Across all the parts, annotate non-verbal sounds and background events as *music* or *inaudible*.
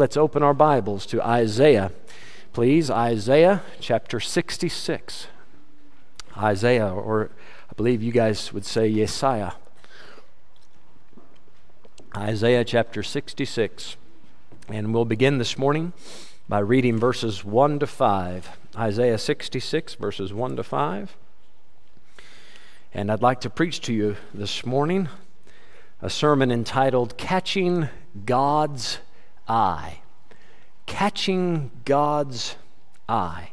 let's open our Bibles to Isaiah. Please, Isaiah chapter 66. Isaiah, or I believe you guys would say Yesiah. Isaiah chapter 66. And we'll begin this morning by reading verses 1 to 5. Isaiah 66, verses 1 to 5. And I'd like to preach to you this morning a sermon entitled Catching God's Eye. Catching God's Eye.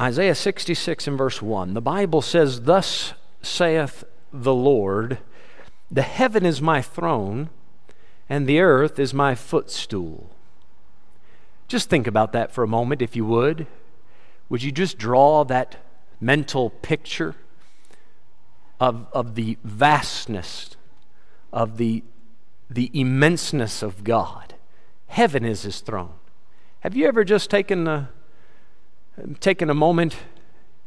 Isaiah 66 and verse 1. The Bible says, Thus saith the Lord, The heaven is my throne, and the earth is my footstool. Just think about that for a moment, if you would. Would you just draw that mental picture of, of the vastness, of the, the immenseness of God? Heaven is his throne. Have you ever just taken a, taken a moment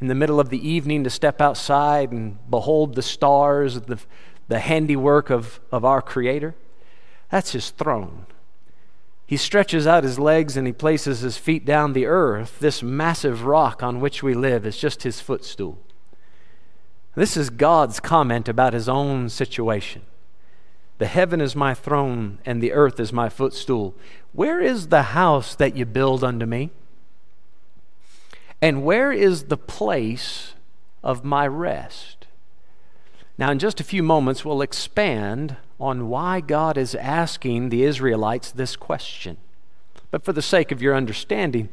in the middle of the evening to step outside and behold the stars, the, the handiwork of, of our Creator? That's his throne. He stretches out his legs and he places his feet down the earth. This massive rock on which we live is just his footstool. This is God's comment about his own situation. The heaven is my throne and the earth is my footstool. Where is the house that you build unto me? And where is the place of my rest? Now, in just a few moments, we'll expand on why God is asking the Israelites this question. But for the sake of your understanding,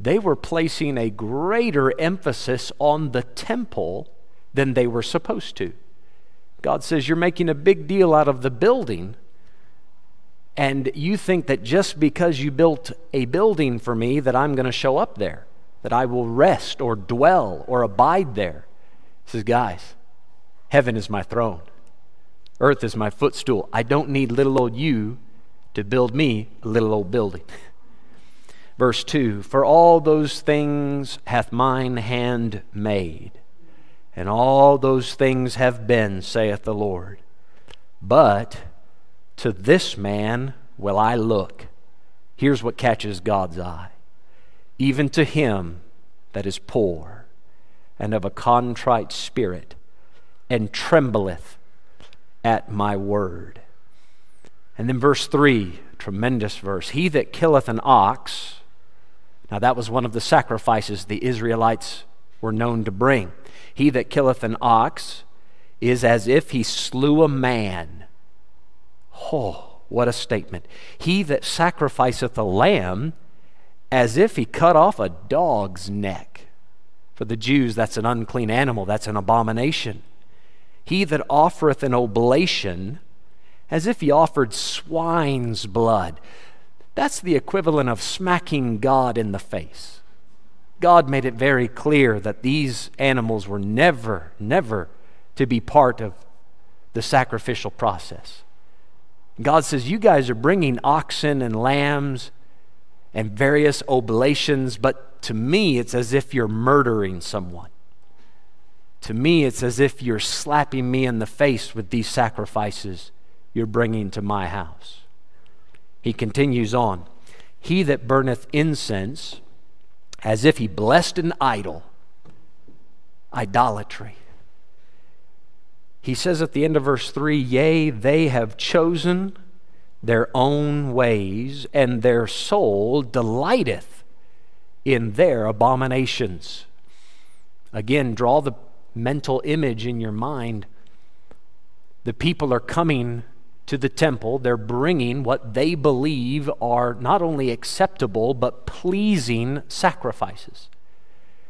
they were placing a greater emphasis on the temple than they were supposed to. God says, You're making a big deal out of the building, and you think that just because you built a building for me, that I'm going to show up there, that I will rest or dwell or abide there. He says, Guys, heaven is my throne. Earth is my footstool. I don't need little old you to build me a little old building. *laughs* Verse 2 For all those things hath mine hand made, and all those things have been, saith the Lord. But to this man will I look. Here's what catches God's eye even to him that is poor and of a contrite spirit, and trembleth at my word. And then verse 3, tremendous verse. He that killeth an ox, now that was one of the sacrifices the Israelites were known to bring. He that killeth an ox is as if he slew a man. Oh, what a statement. He that sacrificeth a lamb as if he cut off a dog's neck. For the Jews, that's an unclean animal, that's an abomination. He that offereth an oblation, as if he offered swine's blood. That's the equivalent of smacking God in the face. God made it very clear that these animals were never, never to be part of the sacrificial process. God says, You guys are bringing oxen and lambs and various oblations, but to me, it's as if you're murdering someone. To me, it's as if you're slapping me in the face with these sacrifices you're bringing to my house. He continues on He that burneth incense as if he blessed an idol, idolatry. He says at the end of verse 3 Yea, they have chosen their own ways, and their soul delighteth in their abominations. Again, draw the mental image in your mind. The people are coming to the temple. They're bringing what they believe are not only acceptable, but pleasing sacrifices.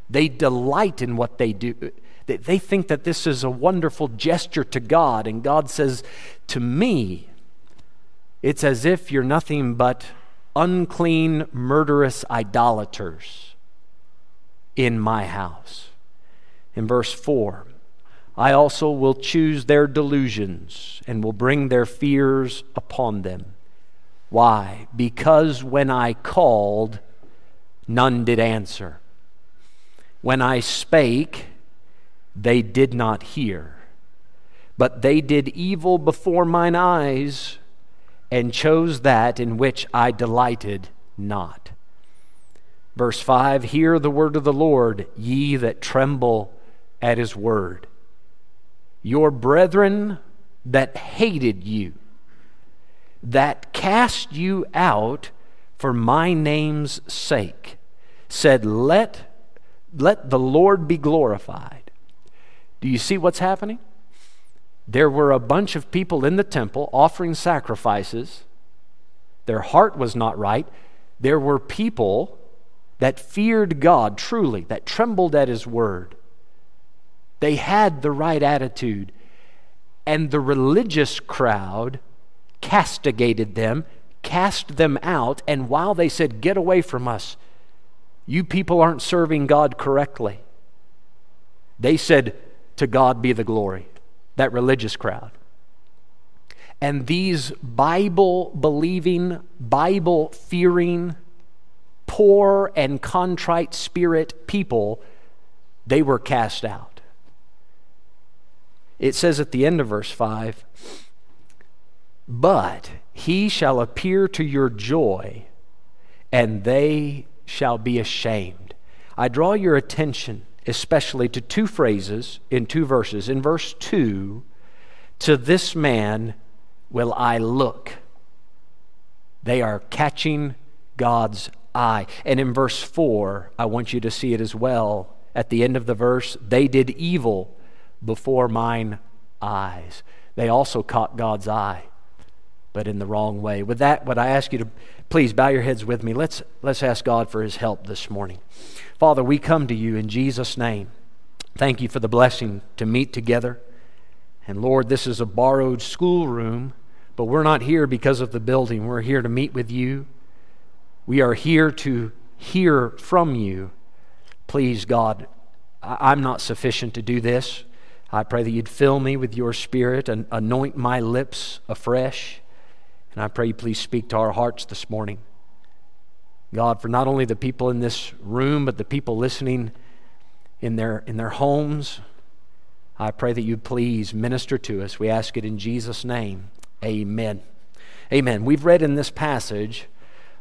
They delight in what they do. They think that this is a wonderful gesture to God, and God says, To me, it's as if you're nothing but unclean, murderous idolaters in my house in verse 4 I also will choose their delusions and will bring their fears upon them. Why? Because when I called, none did answer. When I spake, they did not hear. But they did evil before mine eyes, and chose that in which I delighted not. Verse 5 Hear the word of the Lord, ye that tremble at his word. Your brethren that hated you, that cast you out for my name's sake, said, Let, let the Lord be glorified. Do you see what's happening? There were a bunch of people in the temple offering sacrifices. Their heart was not right. There were people that feared God truly, that trembled at His word. They had the right attitude. And the religious crowd castigated them, cast them out, and while they said, Get away from us, you people aren't serving God correctly, they said, To God be the glory that religious crowd. And these Bible believing, Bible fearing, poor and contrite spirit people, they were cast out. It says at the end of verse 5 But he shall appear to your joy, and they shall be ashamed. I draw your attention especially to two phrases in two verses. In verse 2, to this man will I look. They are catching God's eye. And in verse 4, I want you to see it as well. At the end of the verse, they did evil before mine eyes. They also caught God's eye, but in the wrong way. With that, would I ask you to please bow your heads with me? Let's, let's ask God for his help this morning. Father, we come to you in Jesus' name. Thank you for the blessing to meet together. And Lord, this is a borrowed schoolroom, but we're not here because of the building. We're here to meet with you. We are here to hear from you. Please, God, I'm not sufficient to do this. I pray that you'd fill me with your spirit and anoint my lips afresh. And I pray you please speak to our hearts this morning. God, for not only the people in this room, but the people listening in their, in their homes. I pray that you please minister to us. We ask it in Jesus' name. Amen. Amen. We've read in this passage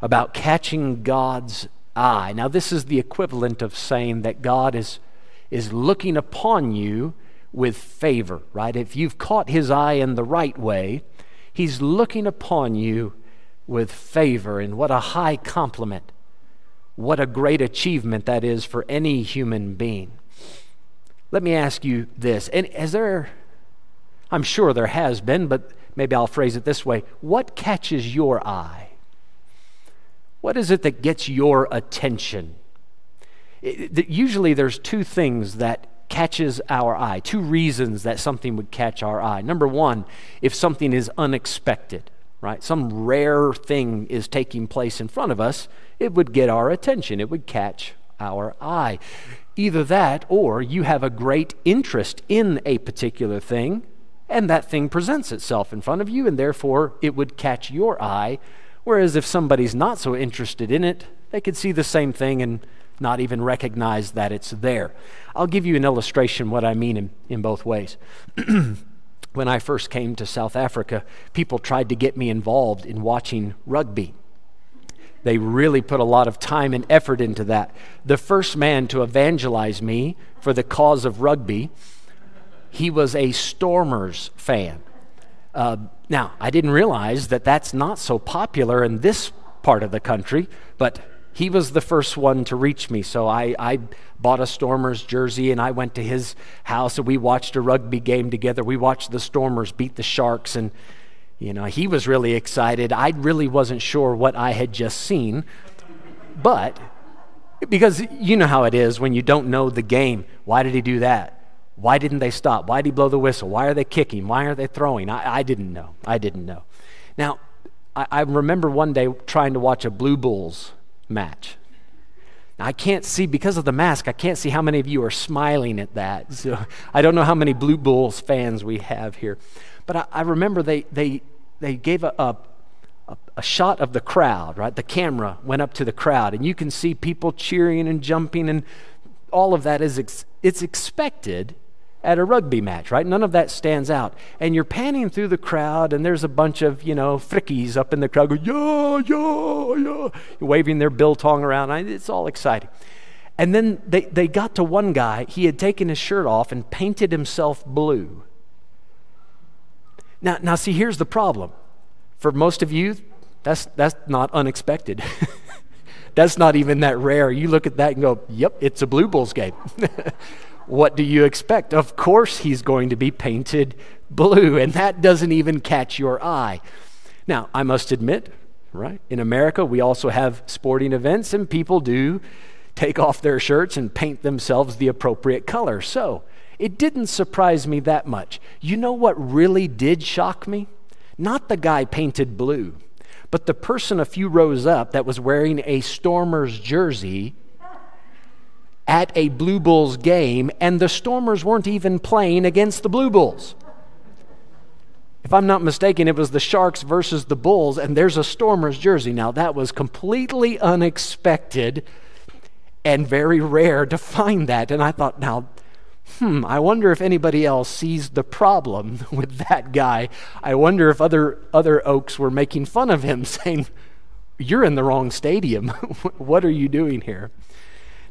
about catching God's eye. Now, this is the equivalent of saying that God is, is looking upon you with favor, right? If you've caught his eye in the right way, he's looking upon you with favor. And what a high compliment. What a great achievement that is for any human being. Let me ask you this. And is there, I'm sure there has been, but maybe I'll phrase it this way what catches your eye? What is it that gets your attention? It, usually there's two things that catches our eye, two reasons that something would catch our eye. Number one, if something is unexpected right? Some rare thing is taking place in front of us, it would get our attention, it would catch our eye. Either that, or you have a great interest in a particular thing, and that thing presents itself in front of you, and therefore it would catch your eye. Whereas if somebody's not so interested in it, they could see the same thing and not even recognize that it's there. I'll give you an illustration what I mean in, in both ways. *clears throat* when I first came to South Africa, people tried to get me involved in watching rugby. They really put a lot of time and effort into that. The first man to evangelize me for the cause of rugby, he was a Stormers fan. Uh, now, I didn't realize that that's not so popular in this part of the country, but he was the first one to reach me. So I, I bought a Stormers jersey and I went to his house and we watched a rugby game together. We watched the Stormers beat the Sharks and you know, he was really excited. I really wasn't sure what I had just seen. But because you know how it is when you don't know the game. Why did he do that? Why didn't they stop? Why did he blow the whistle? Why are they kicking? Why are they throwing? I, I didn't know. I didn't know. Now, I, I remember one day trying to watch a Blue Bulls match. Now, I can't see, because of the mask, I can't see how many of you are smiling at that. *laughs* So I don't know how many Blue Bulls fans we have here. But I, I remember they, they, they gave a, a, a, shot of the crowd, right? The camera went up to the crowd, and you can see people cheering and jumping, and all of that is ex- it's expected at a rugby match, right? None of that stands out. And you're panning through the crowd, and there's a bunch of, you know, frickies up in the crowd going, yeah, yeah, yeah, waving their biltong around. It's all exciting. And then they, they got to one guy, he had taken his shirt off and painted himself blue. Now, now see, here's the problem. For most of you, that's, that's not unexpected. *laughs* that's not even that rare. You look at that and go, yep, it's a Blue Bulls game. *laughs* what do you expect? Of course, he's going to be painted blue, and that doesn't even catch your eye. Now, I must admit, right, in America, we also have sporting events, and people do take off their shirts and paint themselves the appropriate color. So it didn't surprise me that much. You know what really did shock me? Not the guy painted blue, but the person a few rows up that was wearing a Stormers jersey at a Blue Bulls game, and the Stormers weren't even playing against the Blue Bulls. If I'm not mistaken, it was the Sharks versus the Bulls, and there's a Stormers jersey. Now, that was completely unexpected and very rare to find that. And I thought, now, hmm, I wonder if anybody else sees the problem *laughs* with that guy. I wonder if other, other Oaks were making fun of him, *laughs* saying, You're in the wrong stadium. *laughs* what are you doing here?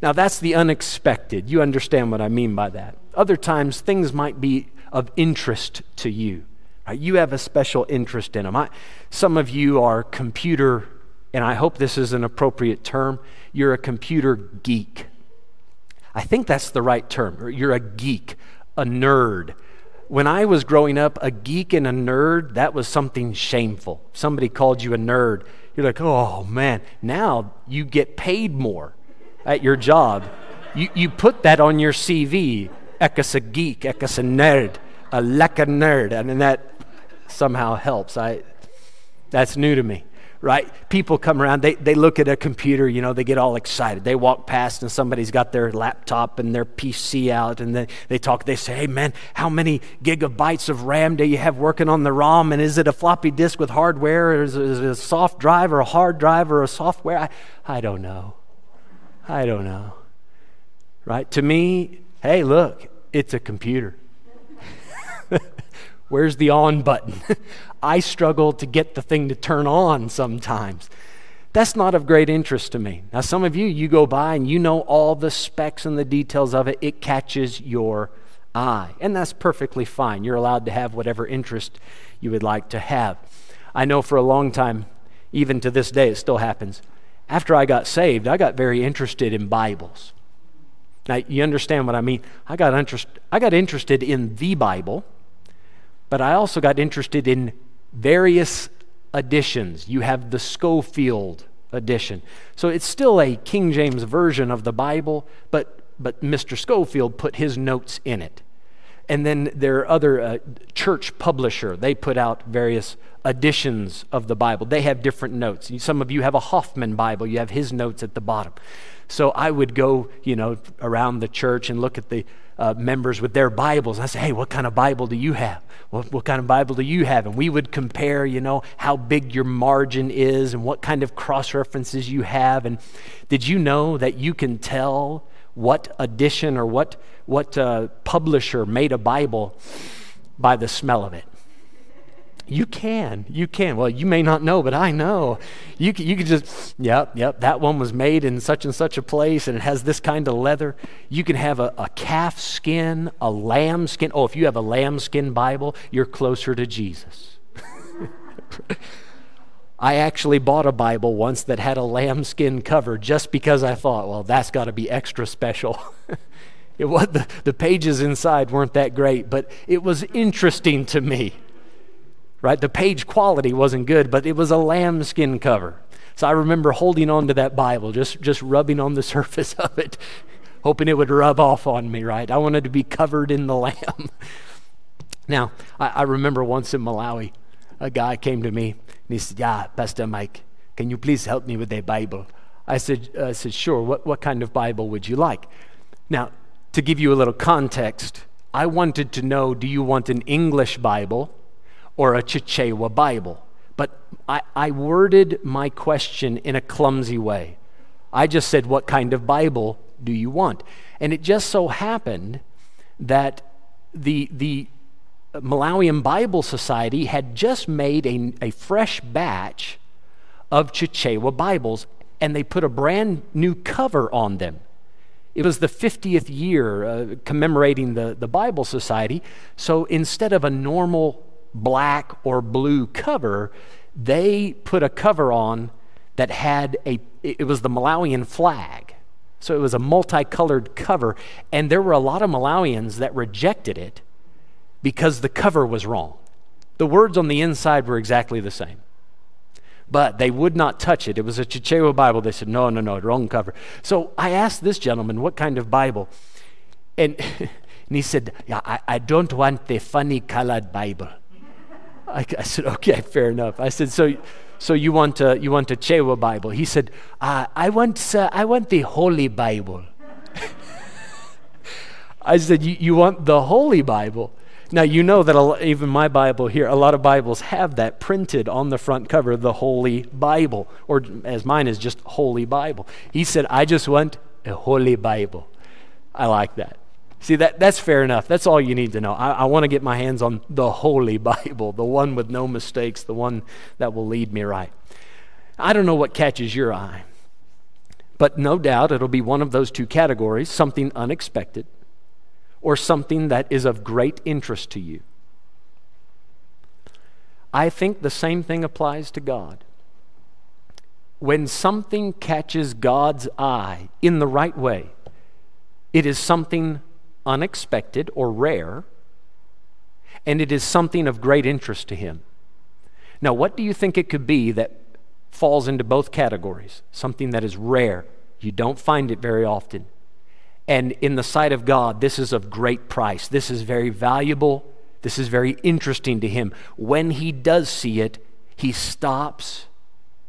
Now, that's the unexpected. You understand what I mean by that. Other times, things might be of interest to you. Right? You have a special interest in them. I, some of you are computer, and I hope this is an appropriate term you're a computer geek. I think that's the right term. You're a geek, a nerd. When I was growing up, a geek and a nerd, that was something shameful. Somebody called you a nerd. You're like, oh man, now you get paid more at your job. You, you put that on your CV. Ekas a geek, ekas a nerd, a leka nerd. I mean, that somehow helps. I, that's new to me right? People come around, they, they look at a computer, you know, they get all excited. They walk past and somebody's got their laptop and their PC out and they, they talk, they say, hey man, how many gigabytes of RAM do you have working on the ROM? And is it a floppy disk with hardware or is it, is it a soft drive or a hard drive or a software? I, I don't know. I don't know. Right? To me, hey, look, it's a computer. *laughs* Where's the on button? *laughs* I struggle to get the thing to turn on sometimes. That's not of great interest to me. Now, some of you, you go by and you know all the specs and the details of it, it catches your eye. And that's perfectly fine. You're allowed to have whatever interest you would like to have. I know for a long time, even to this day, it still happens. After I got saved, I got very interested in Bibles. Now, you understand what I mean? I got, interest, I got interested in the Bible but I also got interested in various editions. You have the Scofield edition. So it's still a King James version of the Bible, but, but Mr. Scofield put his notes in it. And then there are other uh, church publisher. They put out various editions of the Bible. They have different notes. Some of you have a Hoffman Bible. You have his notes at the bottom. So I would go, you know, around the church and look at the uh, members with their Bibles. I say, hey, what kind of Bible do you have? What, what kind of Bible do you have? And we would compare, you know, how big your margin is and what kind of cross references you have. And did you know that you can tell what edition or what, what uh, publisher made a Bible by the smell of it? You can. You can. Well, you may not know, but I know. You can, you can just, yep, yep, that one was made in such and such a place and it has this kind of leather. You can have a, a calf skin, a lamb skin. Oh, if you have a lamb skin Bible, you're closer to Jesus. *laughs* I actually bought a Bible once that had a lambskin cover just because I thought, well, that's got to be extra special. *laughs* it was, the, the pages inside weren't that great, but it was interesting to me right? The page quality wasn't good, but it was a lambskin cover. So I remember holding on to that Bible, just, just rubbing on the *laughs* surface of it, hoping it would rub off on me, right? I wanted to be covered in the lamb. *laughs* now, I, I remember once in Malawi, a guy came to me and he said, Yeah, Pastor Mike, can you please help me with the Bible? I said, I said Sure, what, what kind of Bible would you like? Now, to give you a little context, I wanted to know do you want an English Bible? Or a Chichewa Bible. But I, I worded my question in a clumsy way. I just said, What kind of Bible do you want? And it just so happened that the, the Malawian Bible Society had just made a, a fresh batch of Chichewa Bibles, and they put a brand new cover on them. It was the 50th year uh, commemorating the, the Bible Society, so instead of a normal black or blue cover, they put a cover on that had a, it was the Malawian flag. So it was a multicolored cover, and there were a lot of Malawians that rejected it because the cover was wrong. The words on the inside were exactly the same. But they would not touch it. It was a Chichewa Bible. They said, no, no, no, wrong cover. So I asked this gentleman, what kind of Bible? And, *laughs* and he said, yeah, I, I don't want the funny colored Bible. I, I, said, okay, fair enough. I said, so, so you want a, you want a Chewa Bible? He said, uh, I want, uh, I want the Holy Bible. *laughs* I said, you, want the Holy Bible? Now, you know that even my Bible here, a lot of Bibles have that printed on the front cover, the Holy Bible, or as mine is just Holy Bible. He said, I just want a Holy Bible. I like that. See, that, that's fair enough. That's all you need to know. I, I want to get my hands on the Holy *laughs* Bible, the one with no mistakes, the one that will lead me right. I don't know what catches your eye, but no doubt it'll be one of those two categories something unexpected or something that is of great interest to you. I think the same thing applies to God. When something catches God's eye in the right way, it is something unexpected or rare, and it is something of great interest to him. Now, what do you think it could be that falls into both categories? Something that is rare. You don't find it very often. And in the sight of God, this is of great price. This is very valuable. This is very interesting to him. When he does see it, he stops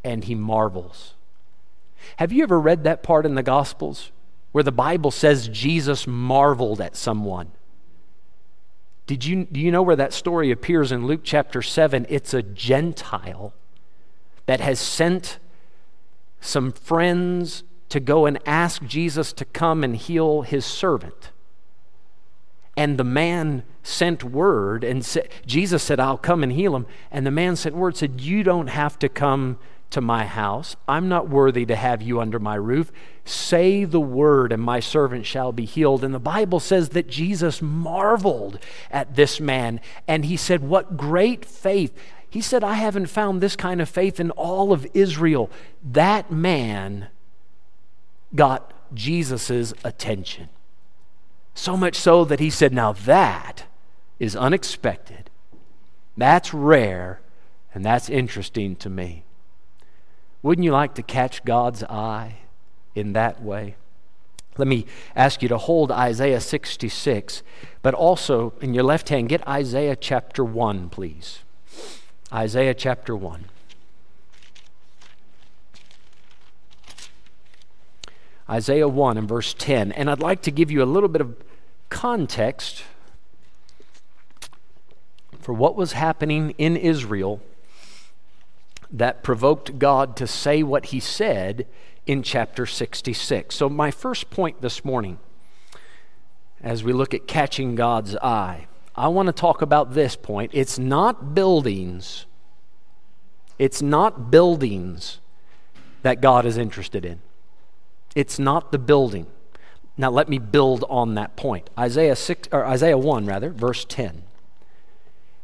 and he marvels. Have you ever read that part in the Gospels where the Bible says Jesus marveled at someone. Did you, do you know where that story appears in Luke chapter 7? It's a Gentile that has sent some friends to go and ask Jesus to come and heal his servant. And the man sent word and said, Jesus said, I'll come and heal him. And the man sent word, said, You don't have to come to my house. I'm not worthy to have you under my roof. Say the word, and my servant shall be healed. And the Bible says that Jesus marveled at this man, and he said, What great faith! He said, I haven't found this kind of faith in all of Israel. That man got Jesus' attention. So much so that he said, Now that is unexpected. That's rare, and that's interesting to me. Wouldn't you like to catch God's eye in that way? Let me ask you to hold Isaiah 66, but also in your left hand, get Isaiah chapter 1, please. Isaiah chapter 1. Isaiah 1 and verse 10. And I'd like to give you a little bit of context for what was happening in Israel that provoked God to say what he said in chapter 66. So, my first point this morning, as we look at catching God's eye, I want to talk about this point. It's not buildings, it's not buildings that God is interested in. It's not the building. Now let me build on that point. Isaiah 6 or Isaiah 1 rather, verse 10.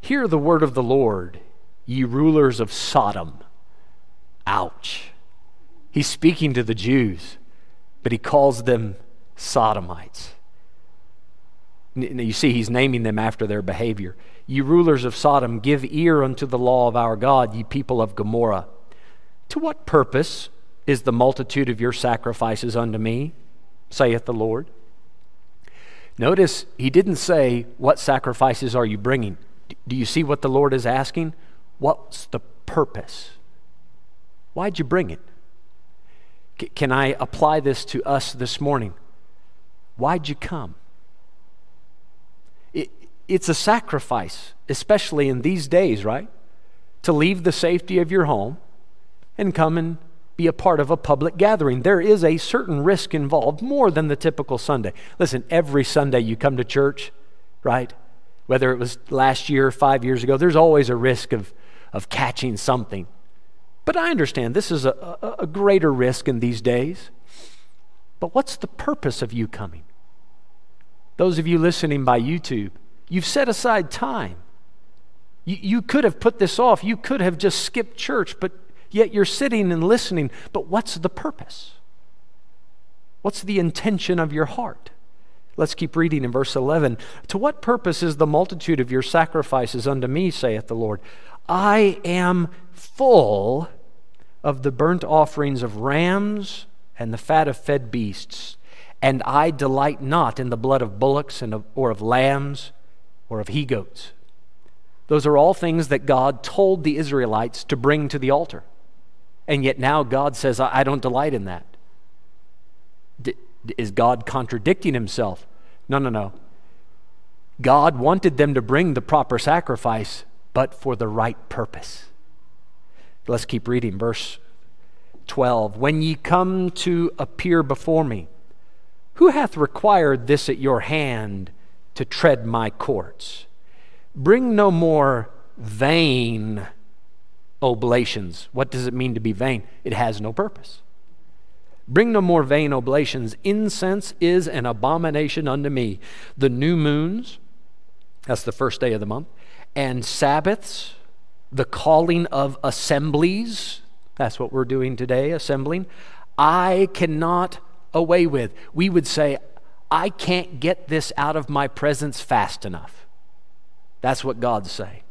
Hear the word of the Lord, ye rulers of Sodom. Ouch. He's speaking to the Jews, but he calls them Sodomites. You see, he's naming them after their behavior. Ye rulers of Sodom, give ear unto the law of our God, ye people of Gomorrah. To what purpose is the multitude of your sacrifices unto me, saith the Lord? Notice he didn't say, What sacrifices are you bringing? Do you see what the Lord is asking? What's the purpose? Why'd you bring it? C- can I apply this to us this morning? Why'd you come? It, it's a sacrifice, especially in these days, right? To leave the safety of your home and come and be a part of a public gathering. There is a certain risk involved, more than the typical Sunday. Listen, every Sunday you come to church, right? whether it was last year or five years ago, there's always a risk of, of catching something. But I understand this is a, a, a greater risk in these days. But what's the purpose of you coming? Those of you listening by YouTube, you've set aside time. You, you could have put this off. You could have just skipped church, but yet you're sitting and listening. But what's the purpose? What's the intention of your heart? Let's keep reading in verse 11. To what purpose is the multitude of your sacrifices unto me, saith the Lord? I am full of the burnt offerings of rams and the fat of fed beasts, and I delight not in the blood of bullocks and of, or of lambs or of he goats. Those are all things that God told the Israelites to bring to the altar. And yet now God says, I, don't delight in that. Is God contradicting himself? No, no, no. God wanted them to bring the proper sacrifice, but for the right purpose. Let's keep reading. Verse 12. When ye come to appear before me, who hath required this at your hand to tread my courts? Bring no more vain oblations. What does it mean to be vain? It has no purpose. Bring no more vain oblations. Incense is an abomination unto me. The new moons, that's the first day of the month, and Sabbaths, the calling of assemblies, that's what we're doing today, assembling, I cannot away with. We would say, I can't get this out of my presence fast enough. That's what God say.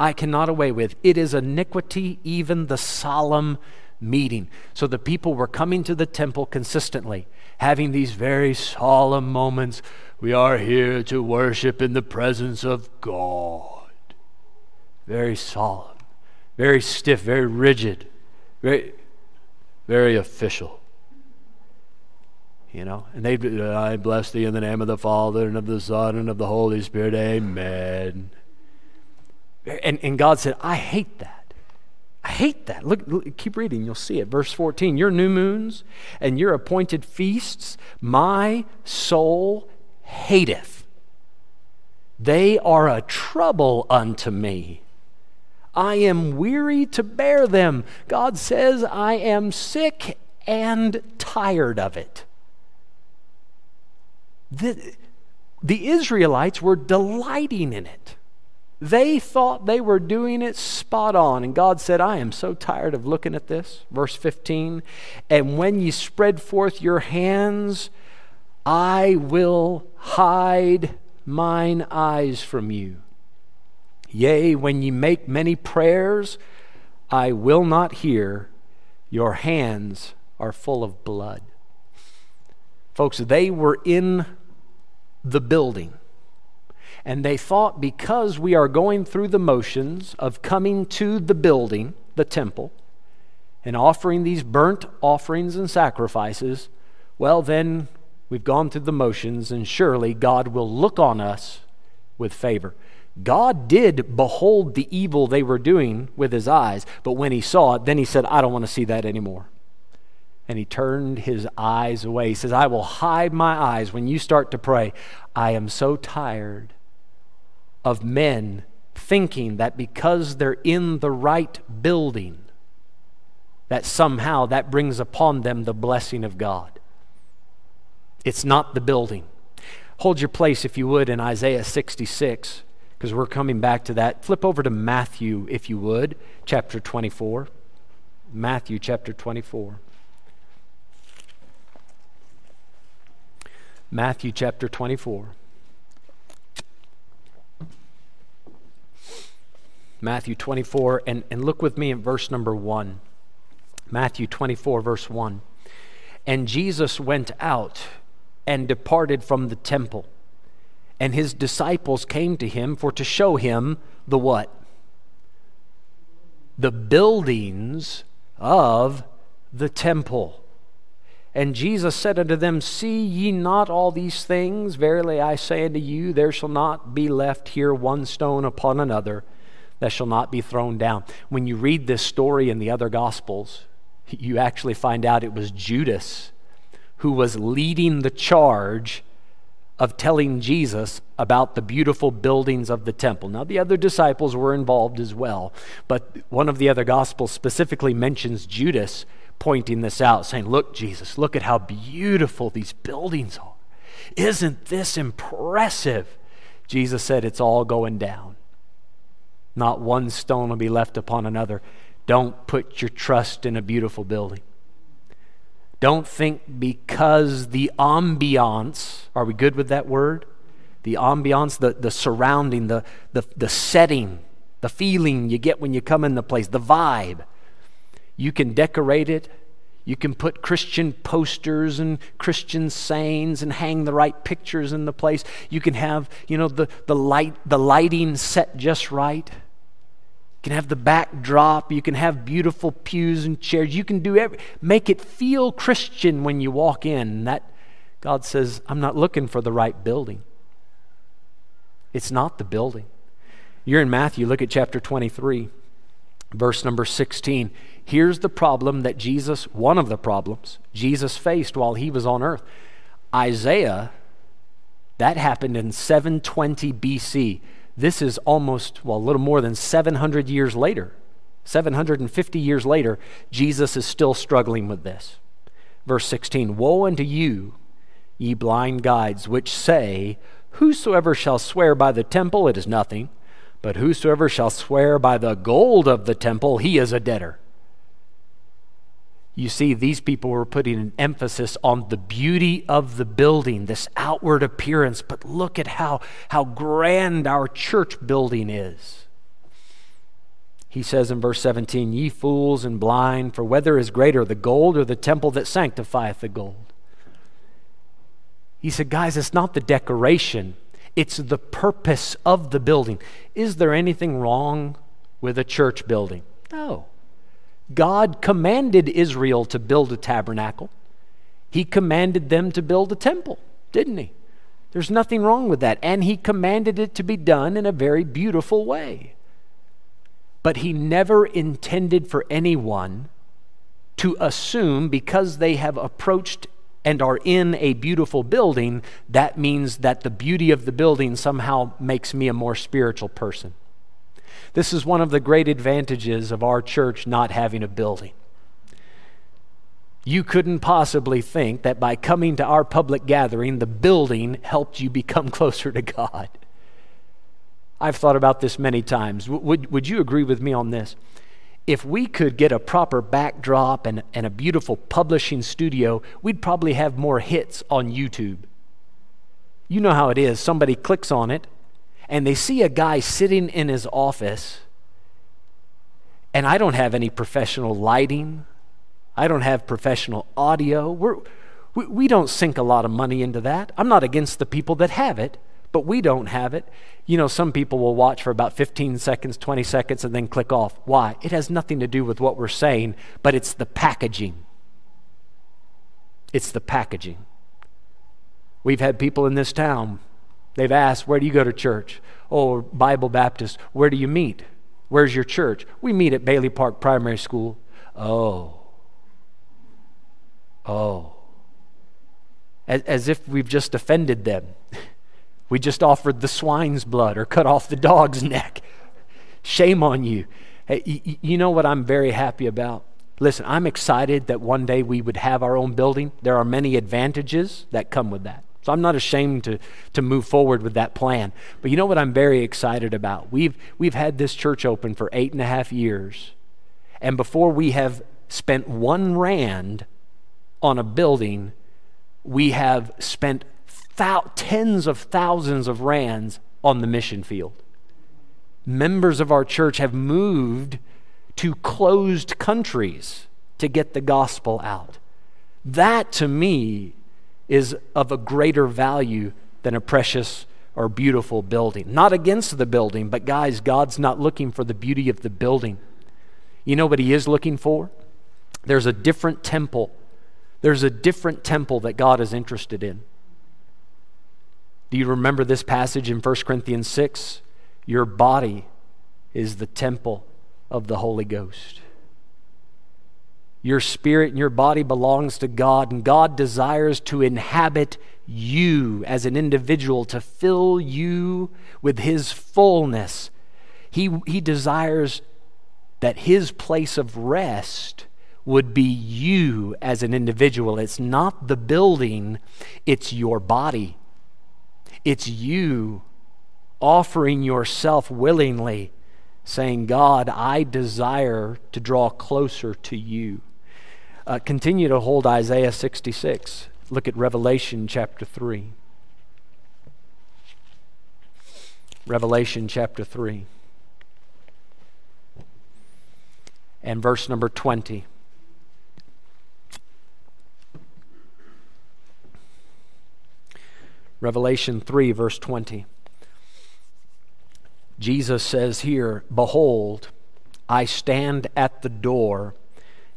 I cannot away with. It is iniquity, even the solemn meeting. So the people were coming to the temple consistently, having these very solemn moments. We are here to worship in the presence of God. Very solemn, very stiff, very rigid, very, very official. You know, and they, I bless thee in the name of the Father and of the Son and of the Holy Spirit. Amen. And, and God said, I hate that. I hate that. Look, look, keep reading, you'll see it. Verse 14 Your new moons and your appointed feasts, my soul hateth. They are a trouble unto me. I am weary to bear them. God says, I am sick and tired of it. The, the Israelites were delighting in it. They thought they were doing it spot on. And God said, I am so tired of looking at this. Verse 15, and when ye spread forth your hands, I will hide mine eyes from you. Yea, when ye make many prayers, I will not hear. Your hands are full of blood. Folks, they were in the building and they thought because we are going through the motions of coming to the building, the temple, and offering these burnt offerings and sacrifices, well, then we've gone through the motions, and surely God will look on us with favor. God did behold the evil they were doing with his eyes, but when he saw it, then he said, I don't want to see that anymore. And he turned his eyes away. He says, I will hide my eyes when you start to pray. I am so tired of men thinking that because they're in the right building, that somehow that brings upon them the blessing of God. It's not the building. Hold your place, if you would, in Isaiah 66, because we're coming back to that. Flip over to Matthew, if you would, chapter 24. Matthew chapter 24. Matthew chapter 24. Matthew 24, and, and look with me in verse number 1. Matthew 24, verse 1. And Jesus went out and departed from the temple, and his disciples came to him for to show him the what? The buildings of the temple. And Jesus said unto them, See ye not all these things? Verily I say unto you, there shall not be left here one stone upon another that shall not be thrown down. When you read this story in the other Gospels, you actually find out it was Judas who was leading the charge of telling Jesus about the beautiful buildings of the temple. Now, the other disciples were involved as well, but one of the other gospels specifically mentions Judas pointing this out, saying, Look, Jesus, look at how beautiful these buildings are. Isn't this impressive? Jesus said, It's all going down. Not one stone will be left upon another. Don't put your trust in a beautiful building. Don't think because the ambiance, are we good with that word? The ambiance, the, the surrounding, the, the, the setting, the feeling you get when you come in the place, the vibe. You can decorate it. You can put Christian posters and Christian sayings and hang the right pictures in the place. You can have, you know, the, the light, the lighting set just right can have the backdrop, you can have beautiful pews and chairs. You can do every make it feel Christian when you walk in. That God says, I'm not looking for the right building. It's not the building. You're in Matthew, look at chapter 23, verse number 16. Here's the problem that Jesus, one of the problems Jesus faced while he was on earth. Isaiah, that happened in 720 BC. This is almost, well, a little more than 700 years later. 750 years later, Jesus is still struggling with this. Verse 16 Woe unto you, ye blind guides, which say, Whosoever shall swear by the temple, it is nothing, but whosoever shall swear by the gold of the temple, he is a debtor you see, these people were putting an emphasis on the beauty of the building, this outward appearance, but look at how, how grand our church building is. He says in verse 17, Ye fools and blind, for whether is greater, the gold or the temple that sanctifieth the gold? He said, Guys, it's not the decoration, it's the purpose of the building. Is there anything wrong with a church building? No. God commanded Israel to build a tabernacle. He commanded them to build a temple, didn't he? There's nothing wrong with that. And he commanded it to be done in a very beautiful way. But he never intended for anyone to assume because they have approached and are in a beautiful building, that means that the beauty of the building somehow makes me a more spiritual person. This is one of the great advantages of our church not having a building. You couldn't possibly think that by coming to our public gathering, the building helped you become *laughs* closer to God. I've thought about this many times. Would, would you agree with me on this? If we could get a proper backdrop and, and a beautiful publishing studio, we'd probably have more hits on YouTube. You know how it is. Somebody clicks on it, and they see a guy sitting in his office, and I don't have any professional lighting, I don't have professional audio. We're, we, we don't sink a lot of money into that. I'm not against the people that have it, but we don't have it. You know, some people will watch for about 15 seconds, 20 seconds, and then click off. Why? It has nothing to do with what we're saying, but it's the packaging. It's the packaging. We've had people in this town They've asked, Where do you go to church? Oh, Bible Baptist. Where do you meet? Where's your church? We meet at Bailey Park Primary School. Oh. Oh. As, as if we've just offended them. *laughs* we just offered the swine's blood or cut off the dog's *laughs* neck. Shame on you. Hey, you know what I'm very happy about? Listen, I'm excited that one day we would have our own building. There are many advantages that come with that. So I'm not ashamed to, to move forward with that plan. But you know what I'm very excited about? We've, we've had this church open for eight and a half years. And before we have spent one rand on a building, we have spent thou- tens of thousands of rands on the mission field. Members of our church have moved to closed countries to get the gospel out. That to me is of a greater value than a precious or beautiful building. Not against the building, but guys, God's not looking for the beauty of the building. You know what He is looking for? There's a different temple. There's a different temple that God is interested in. Do you remember this passage in 1 Corinthians 6? Your body is the temple of the Holy Ghost. Your spirit and your body belongs to God, and God desires to inhabit you as an individual, to fill you with His fullness. He, he desires that His place of rest would be you as an individual. It's not the building, it's your body. It's you offering yourself willingly, saying, God, I desire to draw closer to you. Uh, continue to hold Isaiah 66. Look at Revelation chapter 3. Revelation chapter 3. And verse number 20. Revelation 3, verse 20. Jesus says here, Behold, I stand at the door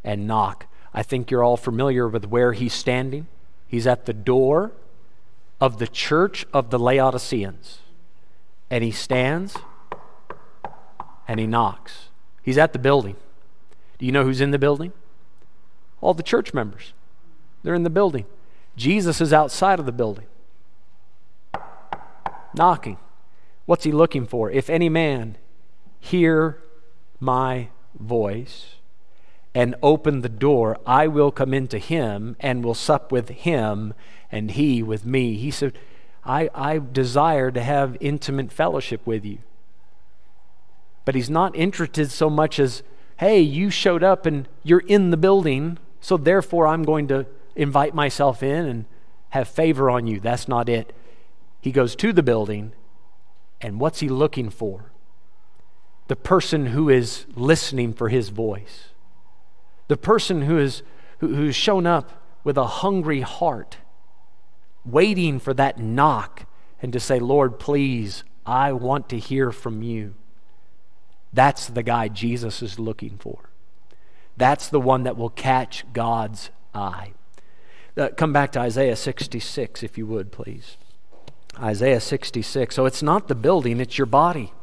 and knock. I think you're all familiar with where he's standing. He's at the door of the church of the Laodiceans. And he stands and he knocks. He's at the building. Do you know who's in the building? All the church members. They're in the building. Jesus is outside of the building, knocking. What's he looking for? If any man hear my voice and open the door, I will come into him and will sup with him and he with me. He said, I, I desire to have intimate fellowship with you. But he's not interested so much as, hey, you showed up and you're in the building, so therefore I'm going to invite myself in and have favor on you. That's not it. He goes to the building, and what's he looking for? The person who is listening for his voice the person who is, who, who's shown up with a hungry heart, waiting for that knock and to say, Lord, please, I want to hear from you. That's the guy Jesus is looking for. That's the one that will catch God's eye. Uh, come back to Isaiah 66, if you would, please. Isaiah 66. So it's not the building, it's your body.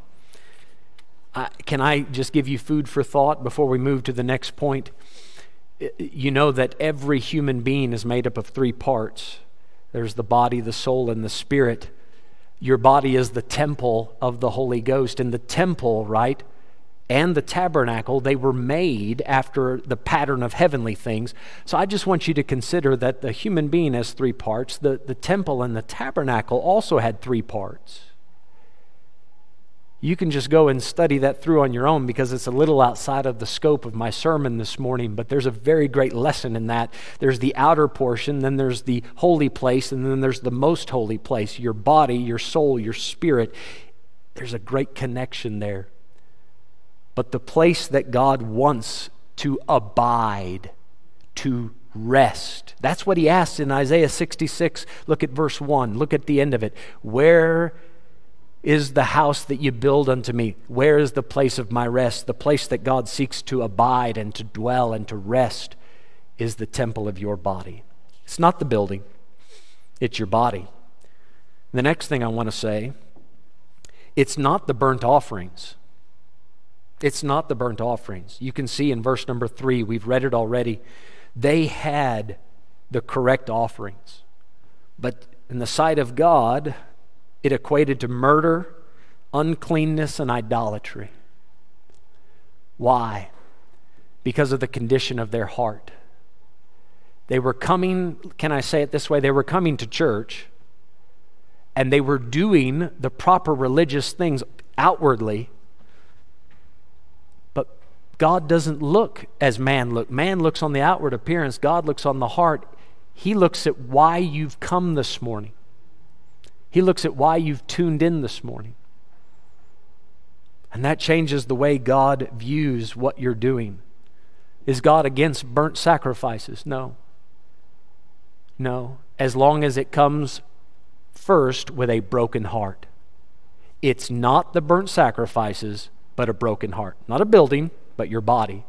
Uh, can I just give you food for thought before we move to the next point? You know that every human being is made up of three parts there's the body, the soul, and the spirit. Your body is the temple of the Holy Ghost. And the temple, right, and the tabernacle, they were made after the pattern of heavenly things. So I just want you to consider that the human being has three parts. The, the temple and the tabernacle also had three parts you can just go and study that through on your own because it's a little outside of the scope of my sermon this morning, but there's a very great lesson in that. There's the outer portion, then there's the holy place, and then there's the most holy place your body, your soul, your spirit. There's a great connection there. But the place that God wants to abide, to rest. That's what he asks in Isaiah 66. Look at verse 1. Look at the end of it. Where is the house that you build unto me? Where is the place of my rest? The place that God seeks to abide and to dwell and to rest is the temple of your body. It's not the building, it's your body. The next thing I want to say it's not the burnt offerings. It's not the burnt offerings. You can see in verse number three, we've read it already. They had the correct offerings. But in the sight of God, it equated to murder, uncleanness, and idolatry. Why? Because of the condition of their heart. They were coming, can I say it this way? They were coming to church and they were doing the proper religious things outwardly, but God doesn't look as man look. Man looks on the outward appearance, God looks on the heart. He looks at why you've come this morning. He looks at why you've tuned in this morning. And that changes the way God views what you're doing. Is God against burnt sacrifices? No. No. As long as it comes first with a broken heart. It's not the burnt sacrifices, but a broken heart. Not a building, but your body.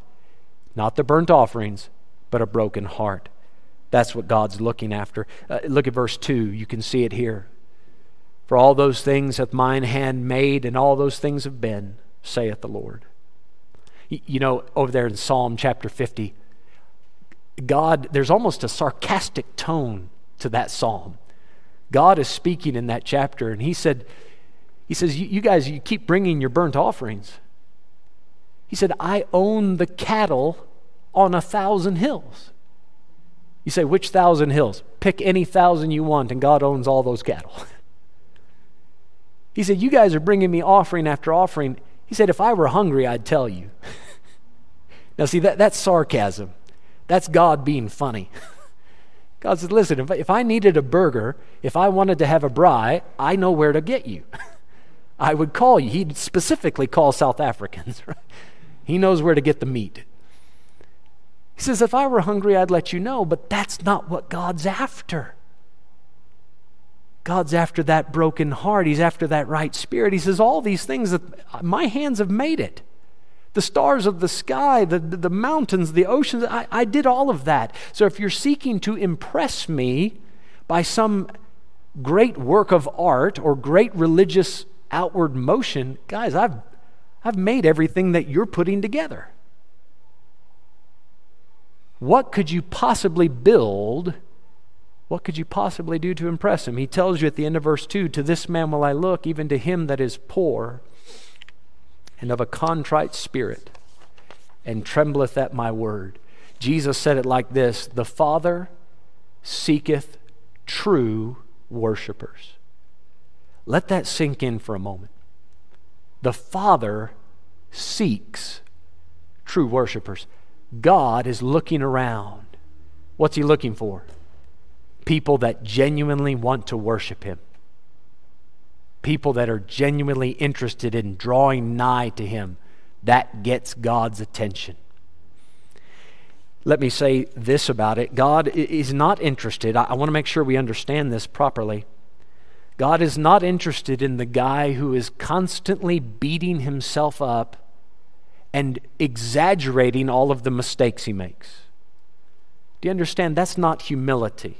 Not the burnt offerings, but a broken heart. That's what God's looking after. Uh, look at verse 2. You can see it here. For all those things hath mine hand made, and all those things have been, saith the Lord. You know, over there in Psalm chapter 50, God, there's almost a sarcastic tone to that psalm. God is speaking in that chapter, and he said, he says, you guys, you keep bringing your burnt offerings. He said, I own the cattle on a thousand hills. You say, which thousand hills? Pick any thousand you want, and God owns all those cattle. *laughs* he said, You guys are bringing me offering after offering. He said, If I were hungry, I'd tell you. *laughs* now, see, that, that's sarcasm. That's God being funny. *laughs* God said, Listen, if, if I needed a burger, if I wanted to have a braai, I know where to get you. *laughs* I would call you. He'd specifically call South Africans, right? He knows where to get the meat. He says, If I were hungry, I'd let you know, but that's not what God's after. God's after that broken heart. He's after that right spirit. He says, All these things that my hands have made it. The stars of the sky, the, the mountains, the oceans, I, I did all of that. So if you're seeking to impress me by some great work of art or great religious outward motion, guys, I've, I've made everything that you're putting together. What could you possibly build? What could you possibly do to impress him? He tells you at the end of verse 2 To this man will I look, even to him that is poor and of a contrite spirit, and trembleth at my word. Jesus said it like this The Father seeketh true worshipers. Let that sink in for a moment. The Father seeks true worshipers. God is looking around. What's He looking for? People that genuinely want to worship Him. People that are genuinely interested in drawing nigh to Him. That gets God's attention. Let me say this about it God is not interested. I, I want to make sure we understand this properly. God is not interested in the guy who is constantly beating himself up and exaggerating all of the mistakes he makes. Do you understand? That's not humility.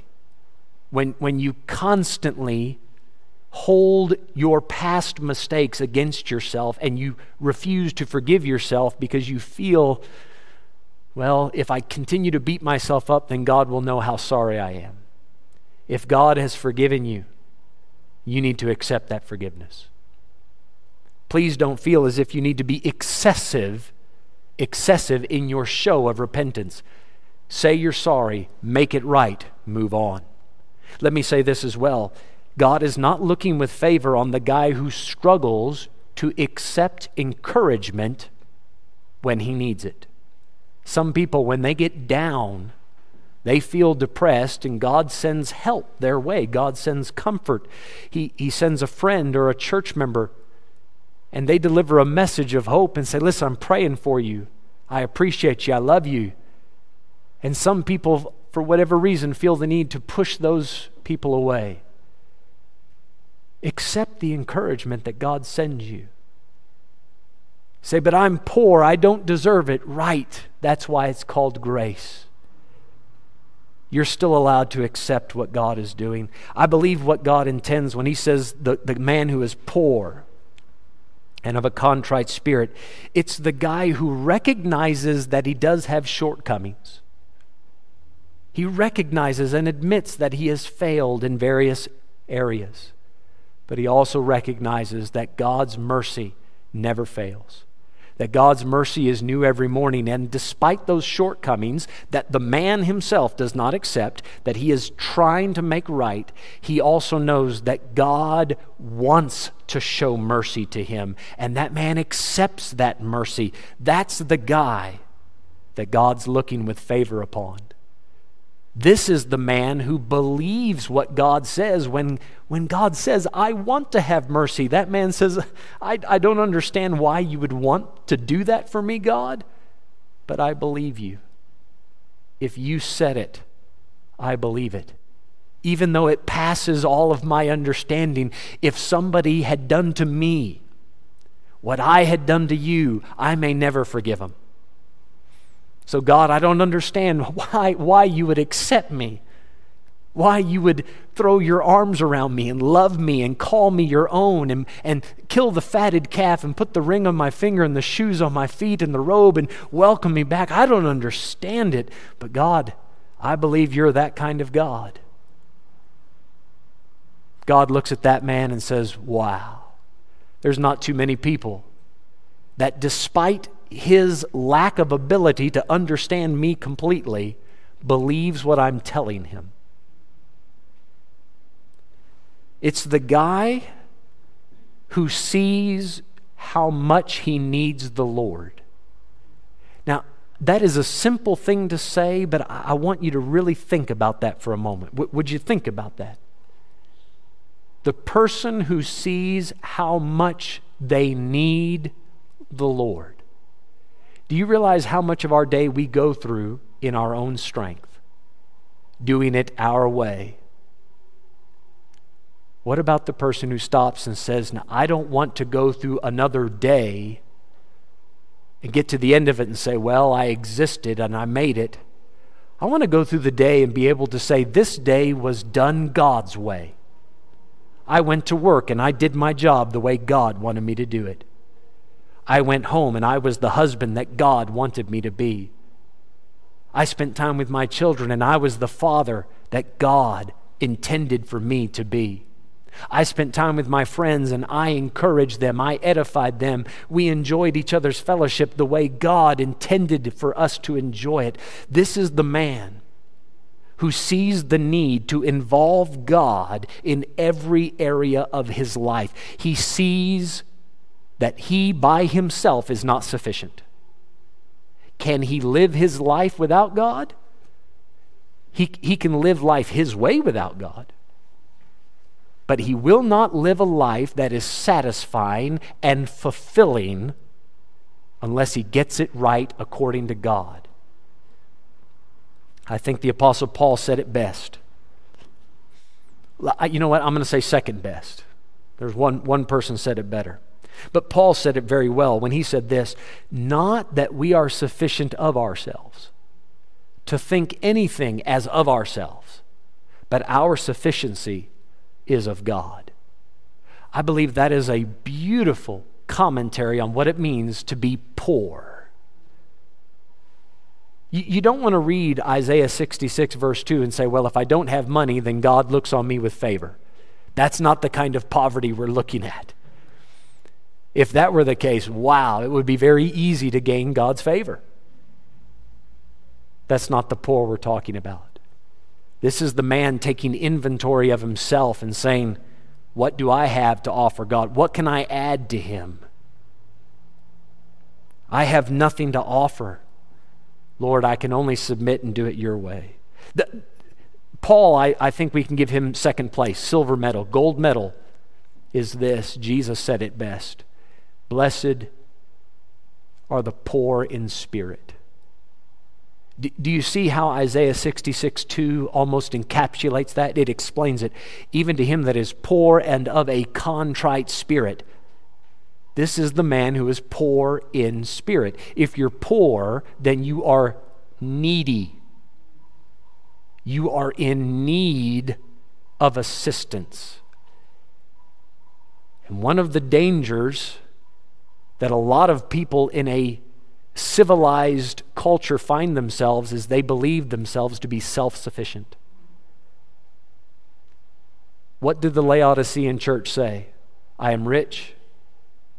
When, when you constantly hold your past mistakes against yourself and you refuse to forgive yourself because you feel, well, if I continue to beat myself up, then God will know how sorry I am. If God has forgiven you, you need to accept that forgiveness. Please don't feel as if you need to be excessive, excessive in your show of repentance. Say you're sorry, make it right, move on. Let me say this as well God is not looking with favor on the guy who struggles to accept encouragement when he needs it. Some people, when they get down, they feel depressed, and God sends help their way. God sends comfort. He, he sends a friend or a church member, and they deliver a message of hope and say, Listen, I'm praying for you. I appreciate you. I love you. And some people, for whatever reason, feel the need to push those people away. Accept the encouragement that God sends you. Say, but I'm poor. I don't deserve it. Right. That's why it's called grace you're still allowed to accept what God is doing. I believe what God intends when He says the, the man who is poor and of a contrite spirit, it's the guy who recognizes that he does have shortcomings. He recognizes and admits that he has failed in various areas, but he also recognizes that God's mercy never fails that God's mercy is new every morning. And despite those shortcomings that the man himself does not accept, that he is trying to make right, he also knows that God wants to show mercy to him. And that man accepts that mercy. That's the guy that God's looking with favor upon. This is the man who believes what God says when, when God says, I want to have mercy. That man says, I, I don't understand why you would want to do that for me, God, but I believe you. If you said it, I believe it. Even though it passes all of my understanding, if somebody had done to me what I had done to you, I may never forgive them. So, God, I don't understand why, why you would accept me, why you would throw your arms around me and love me and call me your own and, and kill the fatted calf and put the ring on my finger and the shoes on my feet and the robe and welcome me back. I don't understand it, but God, I believe you're that kind of God. God looks at that man and says, Wow, there's not too many people that, despite his lack of ability to understand me completely, believes what I'm telling him. It's the guy who sees how much he needs the Lord. Now, that is a simple thing to say, but I want you to really think about that for a moment. W- would you think about that? The person who sees how much they need the Lord. Do you realize how much of our day we go through in our own strength, doing it our way? What about the person who stops and says, Now, I don't want to go through another day and get to the end of it and say, Well, I existed and I made it. I want to go through the day and be able to say, This day was done God's way. I went to work and I did my job the way God wanted me to do it. I went home and I was the husband that God wanted me to be. I spent time with my children and I was the father that God intended for me to be. I spent time with my friends and I encouraged them. I edified them. We enjoyed each other's fellowship the way God intended for us to enjoy it. This is the man who sees the need to involve God in every area of his life. He sees that he by himself is not sufficient. Can he live his life without God? He, he can live life his way without God. But he will not live a life that is satisfying and fulfilling unless he gets it right according to God. I think the Apostle Paul said it best. You know what? I'm going to say second best. There's one, one person said it better. But Paul said it very well when he said this not that we are sufficient of ourselves to think anything as of ourselves, but our sufficiency is of God. I believe that is a beautiful commentary on what it means to be poor. You, don't want to read Isaiah 66, verse 2, and say, well, if I don't have money, then God looks on me with favor. That's not the kind of poverty we're looking at. If that were the case, wow, it would be very easy to gain God's favor. That's not the poor we're talking about. This is the man taking inventory of himself and saying, What do I have to offer God? What can I add to him? I have nothing to offer. Lord, I can only submit and do it your way. The, Paul, I, I think we can give him second place, silver medal. Gold medal is this. Jesus said it best. Blessed are the poor in spirit. Do, you see how Isaiah 66 2 almost encapsulates that? It explains it. Even to him that is poor and of a contrite spirit. This is the man who is poor in spirit. If you're poor, then you are needy. You are in need of assistance. And one of the dangers that a lot of people in a civilized culture find themselves is they believe themselves to be self sufficient. What did the Laodicean church say? I am rich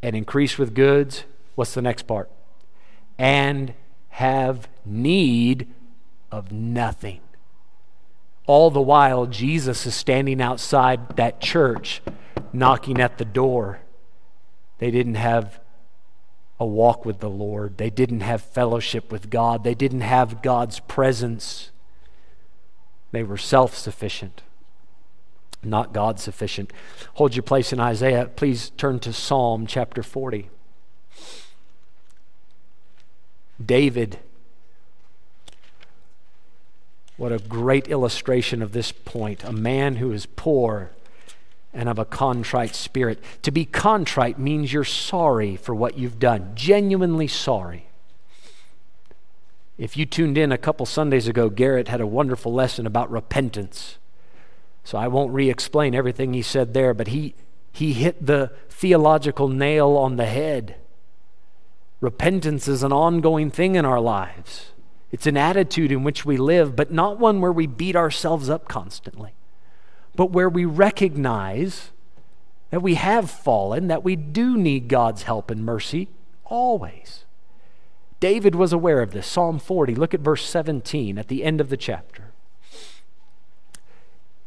and increase with goods. What's the next part? And have need of nothing. All the while, Jesus is standing outside that church knocking at the door. They didn't have a walk with the Lord. They didn't have fellowship with God. They didn't have God's presence. They were self sufficient, not God sufficient. Hold your place in Isaiah. Please turn to Psalm chapter 40. David. What a great illustration of this point. A man who is poor and of a contrite spirit. To be contrite means you're sorry for what you've done, genuinely sorry. If you tuned in a couple Sundays ago, Garrett had a wonderful lesson about repentance. So I won't re explain everything he said there, but he, he hit the theological nail on the head. Repentance is an ongoing thing in our lives. It's an attitude in which we live, but not one where we beat ourselves up constantly, but where we recognize that we have fallen, that we do need God's help and mercy always. David was aware of this. Psalm 40, look at verse 17 at the end of the chapter.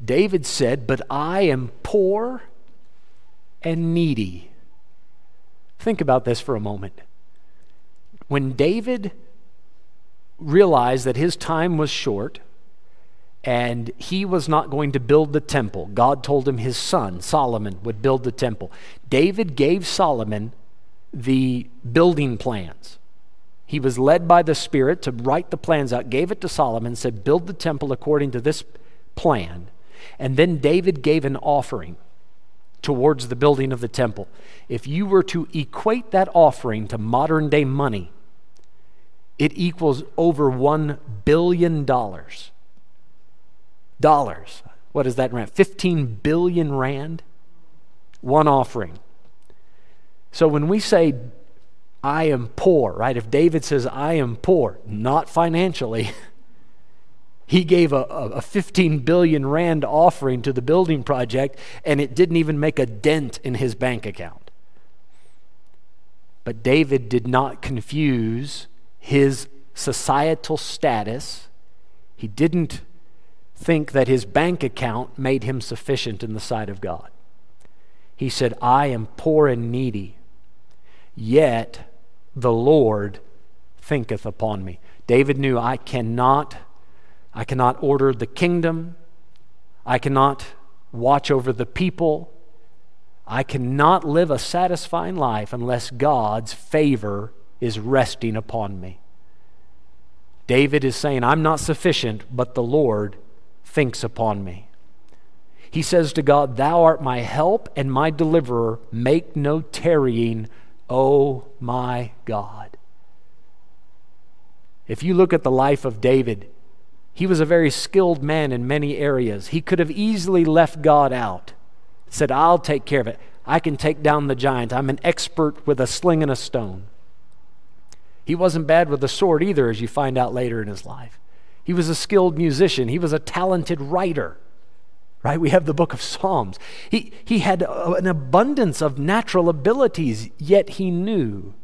David said, But I am poor and needy. Think about this for a moment. When David realized that his time was short and he was not going to build the temple, God told him his son, Solomon, would build the temple. David gave Solomon the building plans. He was led by the Spirit to write the plans out, gave it to Solomon, said, Build the temple according to this plan. And then David gave an offering towards the building of the temple. If you were to equate that offering to modern day money, it equals over $1 billion. Dollars. What is that rand? 15 billion rand? One offering. So when we say, I am poor, right? If David says, I am poor, not financially, *laughs* He gave a, a 15 billion rand offering to the building project, and it didn't even make a dent in his bank account. But David did not confuse his societal status. He didn't think that his bank account made him sufficient in the sight of God. He said, I am poor and needy, yet the Lord thinketh upon me. David knew I cannot I cannot order the kingdom. I cannot watch over the people. I cannot live a satisfying life unless God's favor is resting upon me. David is saying, I'm not sufficient, but the Lord thinks upon me. He says to God, Thou art my help and my deliverer. Make no tarrying, O my God. If you look at the life of David, he was a very skilled man in many areas. He could have easily left God out, said, I'll take care of it. I can take down the giant. I'm an expert with a sling and a stone. He wasn't bad with a sword either, as you find out later in his life. He was a skilled musician, he was a talented writer. Right? We have the book of Psalms. He, he had an abundance of natural abilities, yet he knew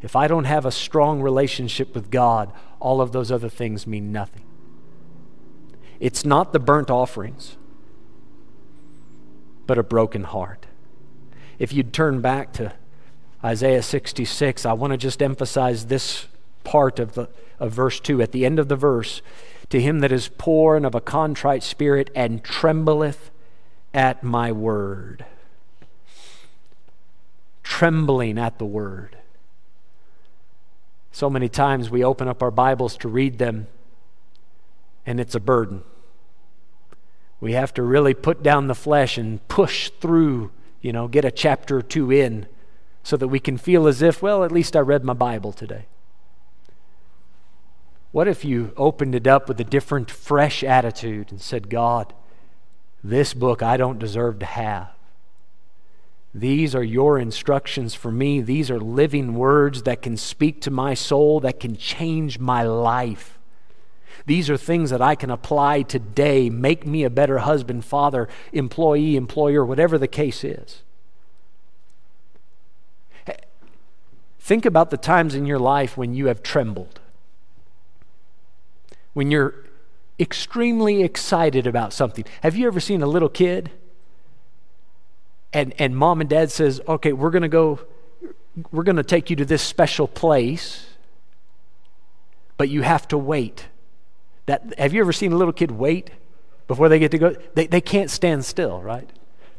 if I don't have a strong relationship with God, all of those other things mean nothing. It's not the burnt offerings, but a broken heart. If you'd turn back to Isaiah 66, I want to just emphasize this part of, the, of verse 2. At the end of the verse, to him that is poor and of a contrite spirit and trembleth at my word. Trembling at the word. So many times we open up our Bibles to read them, and it's a burden. We have to really put down the flesh and push through, you know, get a chapter or two in so that we can feel as if, well, at least I read my Bible today. What if you opened it up with a different, fresh attitude and said, God, this book I don't deserve to have. These are your instructions for me. These are living words that can speak to my soul, that can change my life. These are things that I can apply today, make me a better husband, father, employee, employer, whatever the case is. Think about the times in your life when you have trembled, when you're extremely excited about something. Have you ever seen a little kid? And, and mom and dad says, okay, we're going to go, we're going to take you to this special place, but you have to wait. That, have you ever seen a little kid wait before they get to go? They, they can't stand still, right?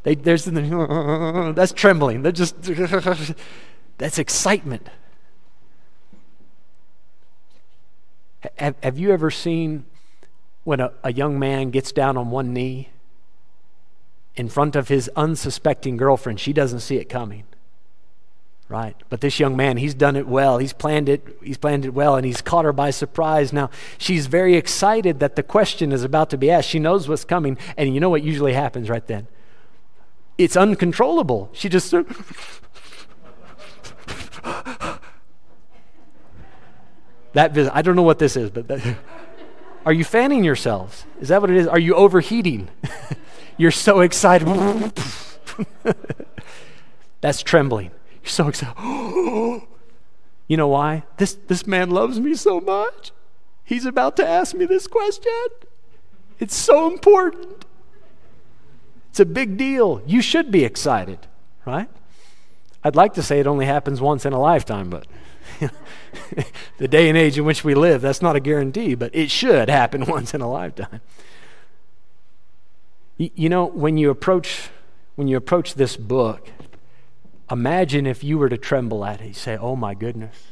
They, there's *laughs* that's trembling. They're just, *laughs* that's excitement. Have, have you ever seen when a, a young man gets down on one knee in front of his unsuspecting girlfriend? She doesn't see it coming right? But this young man, he's done it well. He's planned it, he's planned it well, and he's caught her by surprise. Now, she's very excited that the question is about to be asked. She knows what's coming, and you know what usually happens right then? It's uncontrollable. She just *laughs* That vis- I don't know what this is, but that, *laughs* are you fanning yourselves? Is that what it is? Are you overheating? *laughs* You're so excited. *laughs* That's trembling. You're so excited. *gasps* you know why? This, this man loves me so much. He's about to ask me this question. It's so important. It's a big deal. You should be excited, right? I'd like to say it only happens once in a lifetime, but *laughs* the day and age in which we live, that's not a guarantee, but it should happen *laughs* once in a lifetime. You know, when you approach when you approach this book, imagine if you were to tremble at it. Say, "Oh my goodness."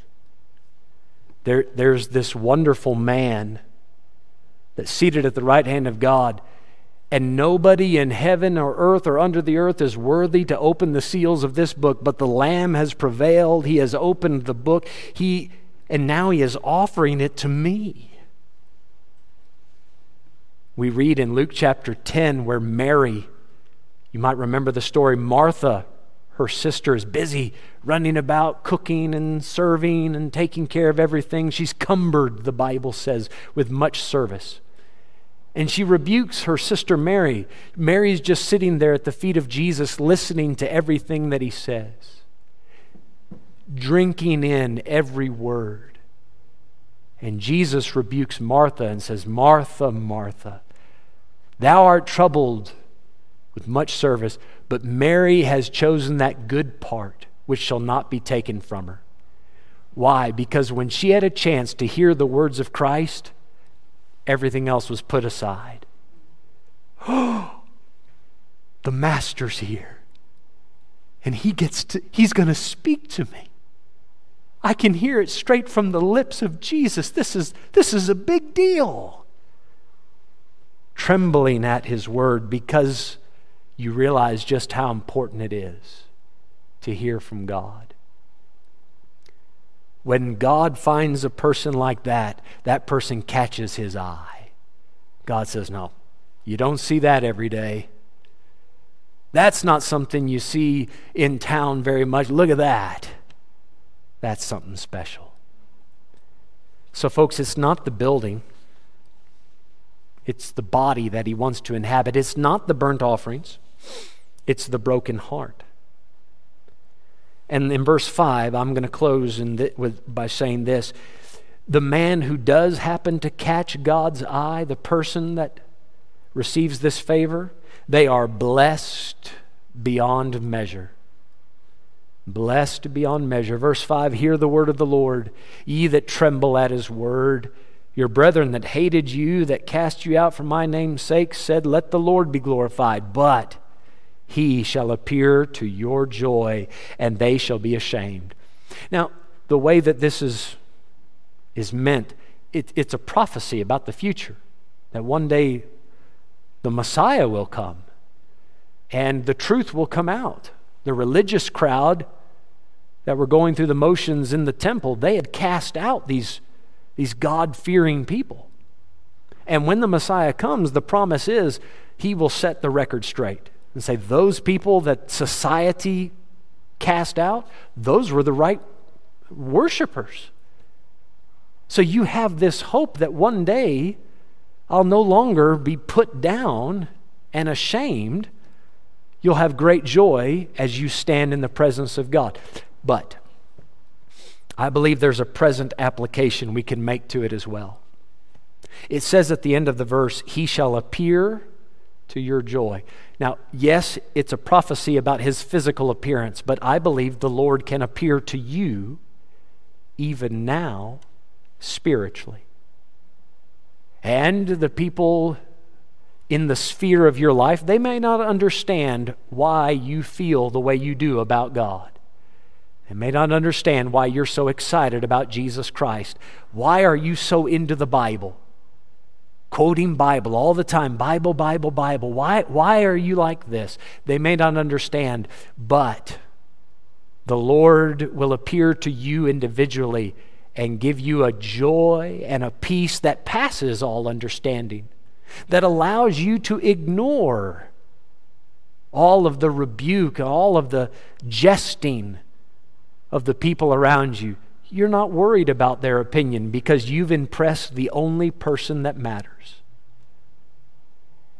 There, there's this wonderful man that's seated at the right hand of God, and nobody in heaven or earth or under the earth is worthy to open the seals of this book, but the Lamb has prevailed. He has opened the book. He, and now he is offering it to me. We read in Luke chapter 10 where Mary, you might remember the story, Martha, her sister, is busy running about cooking and serving and taking care of everything. She's cumbered, the Bible says, with much service. And she rebukes her sister Mary. Mary's just sitting there at the feet of Jesus, listening to everything that he says, drinking in every word. And Jesus rebukes Martha and says, Martha, Martha, Thou art troubled with much service, but Mary has chosen that good part which shall not be taken from her. Why? Because when she had a chance to hear the words of Christ, everything else was put aside. *gasps* the master's here. And he gets to he's going to speak to me. I can hear it straight from the lips of Jesus. This is this is a big deal trembling at His word because you realize just how important it is to hear from God. When God finds a person like that, that person catches His eye. God says, No, you don't see that every day. That's not something you see in town very much. Look at that. That's something special. So, folks, it's not the building. It's the body that he wants to inhabit. It's not the burnt offerings, it's the broken heart. And in verse 5, I'm going to close th- with, by saying this the man who does happen to catch God's eye, the person that receives this favor, they are blessed beyond measure. Blessed beyond measure. Verse 5 Hear the word of the Lord, ye that tremble at his word. Your brethren that hated you, that cast you out for my name's sake, said, Let the Lord be glorified. But he shall appear to your joy, and they shall be ashamed. Now, the way that this is, is meant, it, it's a prophecy about the future. That one day the Messiah will come and the truth will come out. The religious crowd that were going through the motions in the temple, they had cast out these these God fearing people. And when the Messiah comes, the promise is he will set the record straight and say, those people that society cast out, those were the right worshipers. So you have this hope that one day I'll no longer be put down and ashamed. You'll have great joy as you stand in the presence of God. But I believe there's a present application we can make to it as well. It says at the end of the verse, He shall appear to your joy. Now, yes, it's a prophecy about His physical appearance, but I believe the Lord can appear to you even now spiritually. And the people in the sphere of your life, they may not understand why you feel the way you do about God They may not understand why you're so excited about Jesus Christ. Why are you so into the Bible? Quoting Bible all the time Bible, Bible, Bible. Why, why are you like this? They may not understand, but the Lord will appear to you individually and give you a joy and a peace that passes all understanding, that allows you to ignore all of the rebuke, all of the jesting of the people around you, you're not worried about their opinion because you've impressed the only person that matters.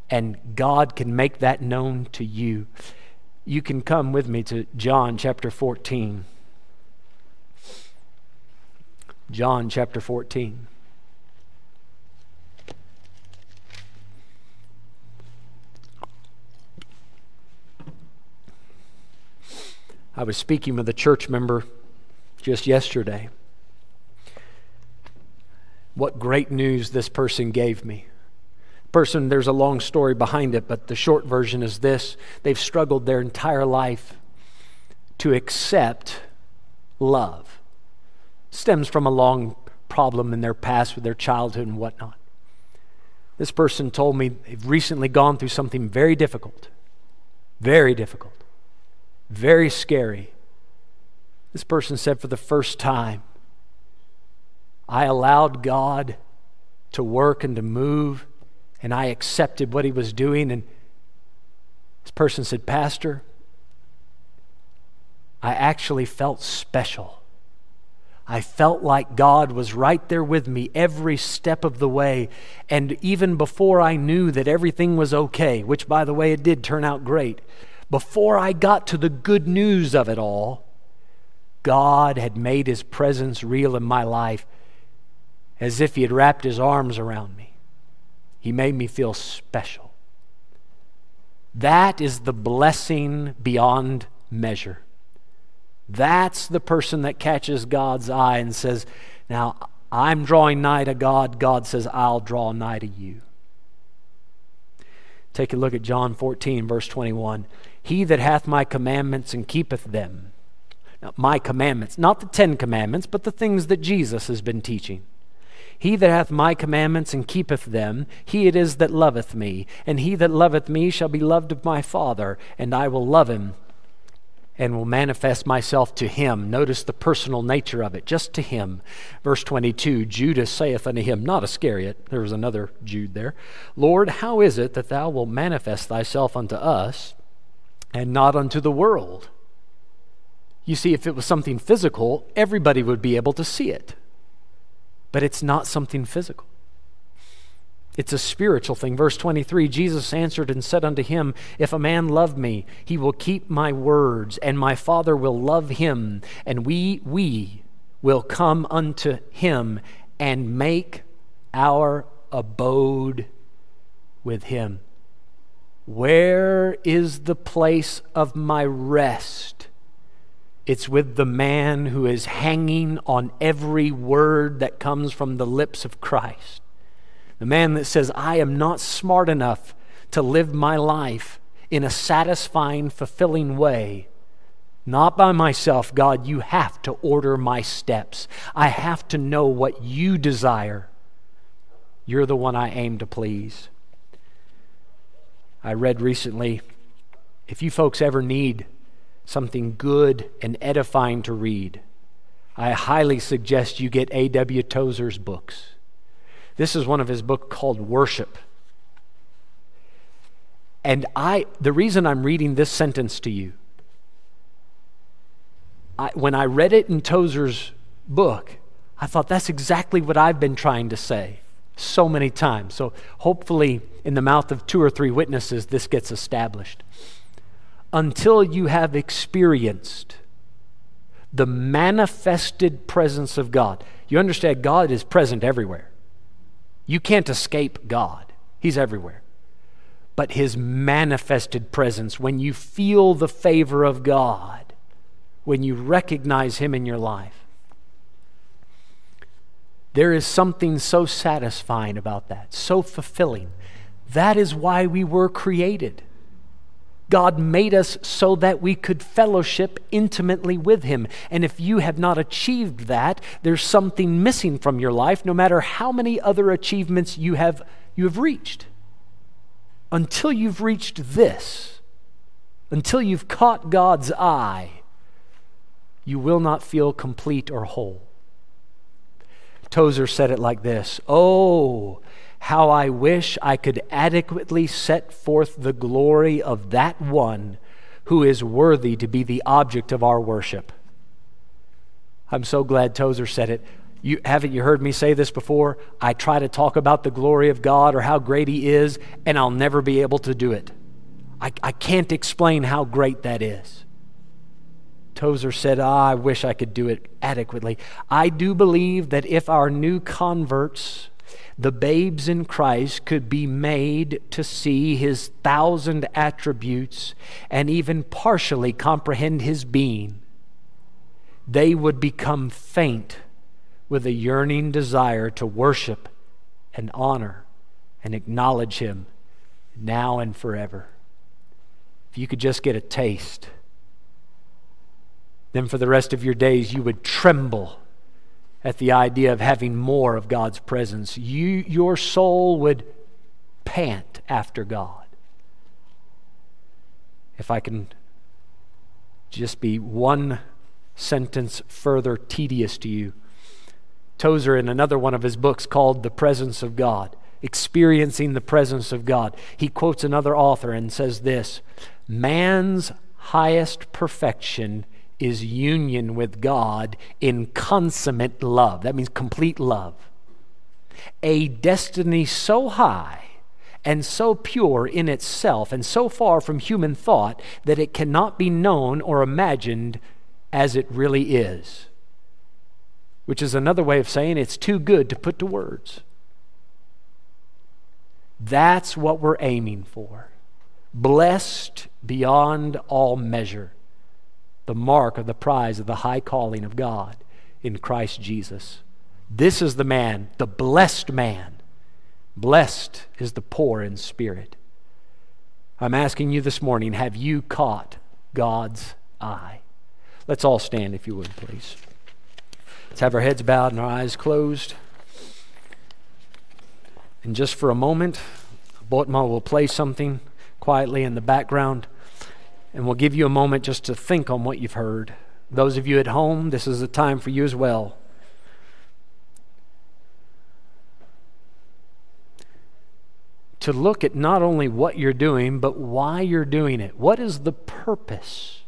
And God can make that known to you. You can come with me to John chapter 14. John chapter 14. I was speaking with a church member just yesterday. What great news this person gave me. Person, there's a long story behind it, but the short version is this they've struggled their entire life to accept love. Stems from a long problem in their past with their childhood and whatnot. This person told me they've recently gone through something very difficult, very difficult, very scary this person said, for the first time, I allowed God to work and to move, and I accepted what He was doing. And this person said, Pastor, I actually felt special. I felt like God was right there with me every step of the way. And even before I knew that everything was okay, which, by the way, it did turn out great, before I got to the good news of it all, God had made his presence real in my life as if he had wrapped his arms around me. He made me feel special. That is the blessing beyond measure. That's the person that catches God's eye and says, Now I'm drawing nigh to God. God says, I'll draw nigh to you. Take a look at John 14, verse 21. He that hath my commandments and keepeth them, my commandments, not the Ten Commandments, but the things that Jesus has been teaching. He that hath my commandments and keepeth them, he it is that loveth me. And he that loveth me shall be loved of my Father, and I will love him and will manifest myself to him. Notice the personal nature of it, just to him. Verse 22 Judas saith unto him, not Iscariot, there was another Jude there, Lord, how is it that thou wilt manifest thyself unto us and not unto the world? You see, if it was something physical, everybody would be able to see it. But it's not something physical. It's a spiritual thing. Verse 23 Jesus answered and said unto him, If a man love me, he will keep my words, and my Father will love him, and we, we will come unto him and make our abode with him. Where is the place of my rest? It's with the man who is hanging on every word that comes from the lips of Christ. The man that says, I am not smart enough to live my life in a satisfying, fulfilling way. Not by myself, God, you have to order my steps. I have to know what you desire. You're the one I aim to please. I read recently if you folks ever need something good and edifying to read, I highly suggest you get A.W. Tozer's books. This is one of his books called Worship. And I, the reason I'm reading this sentence to you, I, when I read it in Tozer's book, I thought that's exactly what I've been trying to say so many times. So hopefully, in the mouth of two or three witnesses, this gets established until you have experienced the manifested presence of God. You understand, God is present everywhere. You can't escape God, He's everywhere. But His manifested presence, when you feel the favor of God, when you recognize Him in your life, there is something so satisfying about that, so fulfilling. That is why we were created. God made us so that we could fellowship intimately with Him. And if you have not achieved that, there's something missing from your life, no matter how many other achievements you have, you have reached. Until you've reached this, until you've caught God's eye, you will not feel complete or whole. Tozer said it like this Oh, how I wish I could adequately set forth the glory of that one who is worthy to be the object of our worship. I'm so glad Tozer said it. You, haven't you heard me say this before? I try to talk about the glory of God or how great He is, and I'll never be able to do it. I, I can't explain how great that is. Tozer said, ah, I wish I could do it adequately. I do believe that if our new converts, the babes in Christ, could be made to see his thousand attributes and even partially comprehend his being, they would become faint with a yearning desire to worship and honor and acknowledge him now and forever. If you could just get a taste then for the rest of your days you would tremble at the idea of having more of God's presence. You, your soul would pant after God. If I can just be one sentence further tedious to you, Tozer, in another one of his books called The Presence of God, experiencing the presence of God, he quotes another author and says this Man's highest perfection is union with God in consummate love. That means complete love. A destiny so high and so pure in itself and so far from human thought that it cannot be known or imagined as it really is. Which is another way of saying it's too good to put to words. That's what we're aiming for. Blessed beyond all measure the mark of the prize of the high calling of God in Christ Jesus. This is the man, the blessed man. Blessed is the poor in spirit. I'm asking you this morning have you caught God's eye? Let's all stand, if you would, please. Let's have our heads bowed and our eyes closed. And just for a moment, Botma will play something quietly in the background. And we'll give you a moment just to think on what you've heard. Those of you at home, this is a time for you as well. To look at not only what you're doing, but why you're doing it. What is the purpose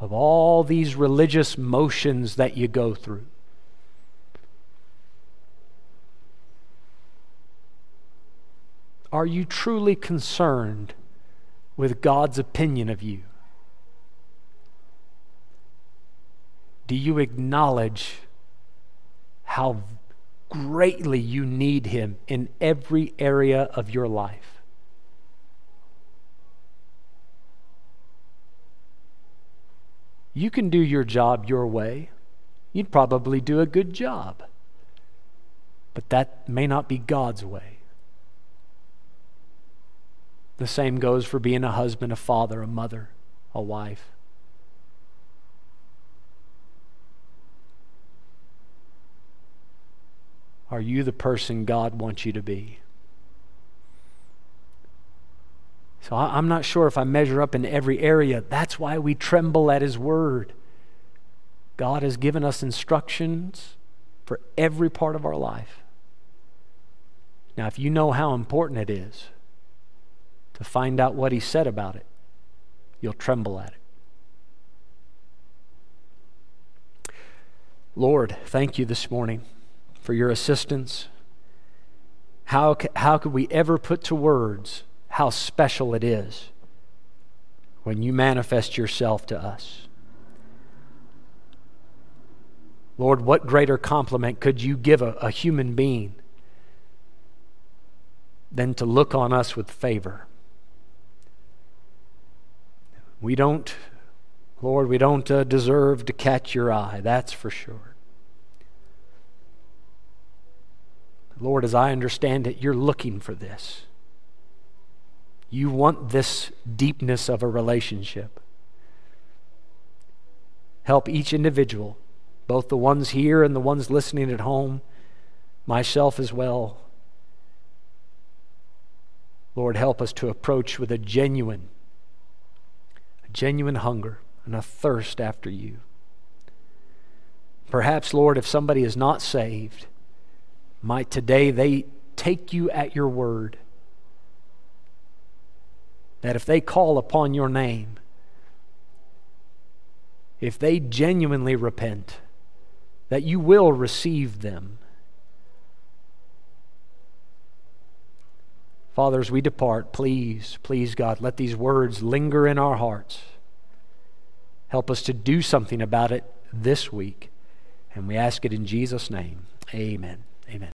of all these religious motions that you go through? Are you truly concerned with God's opinion of you? Do you acknowledge how greatly you need Him in every area of your life? You can do your job your way. You'd probably do a good job. But that may not be God's way. The same goes for being a husband, a father, a mother, a wife. Are you the person God wants you to be? So I'm not sure if I measure up in every area. That's why we tremble at His Word. God has given us instructions for every part of our life. Now, if you know how important it is, to find out what he said about it, you'll tremble at it. Lord, thank you this morning for your assistance. How, how could we ever put to words how special it is when you manifest yourself to us? Lord, what greater compliment could you give a, a human being than to look on us with favor? We don't, Lord, we don't uh, deserve to catch your eye, that's for sure. Lord, as I understand it, you're looking for this. You want this deepness of a relationship. Help each individual, both the ones here and the ones listening at home, myself as well. Lord, help us to approach with a genuine genuine hunger and a thirst after you. Perhaps, Lord, if somebody is not saved, might today they take you at your word. That if they call upon your name, if they genuinely repent, that you will receive them. Father, as we depart, please, please, God, let these words linger in our hearts. Help us to do something about it this week. And we ask it in Jesus' name. Amen. Amen.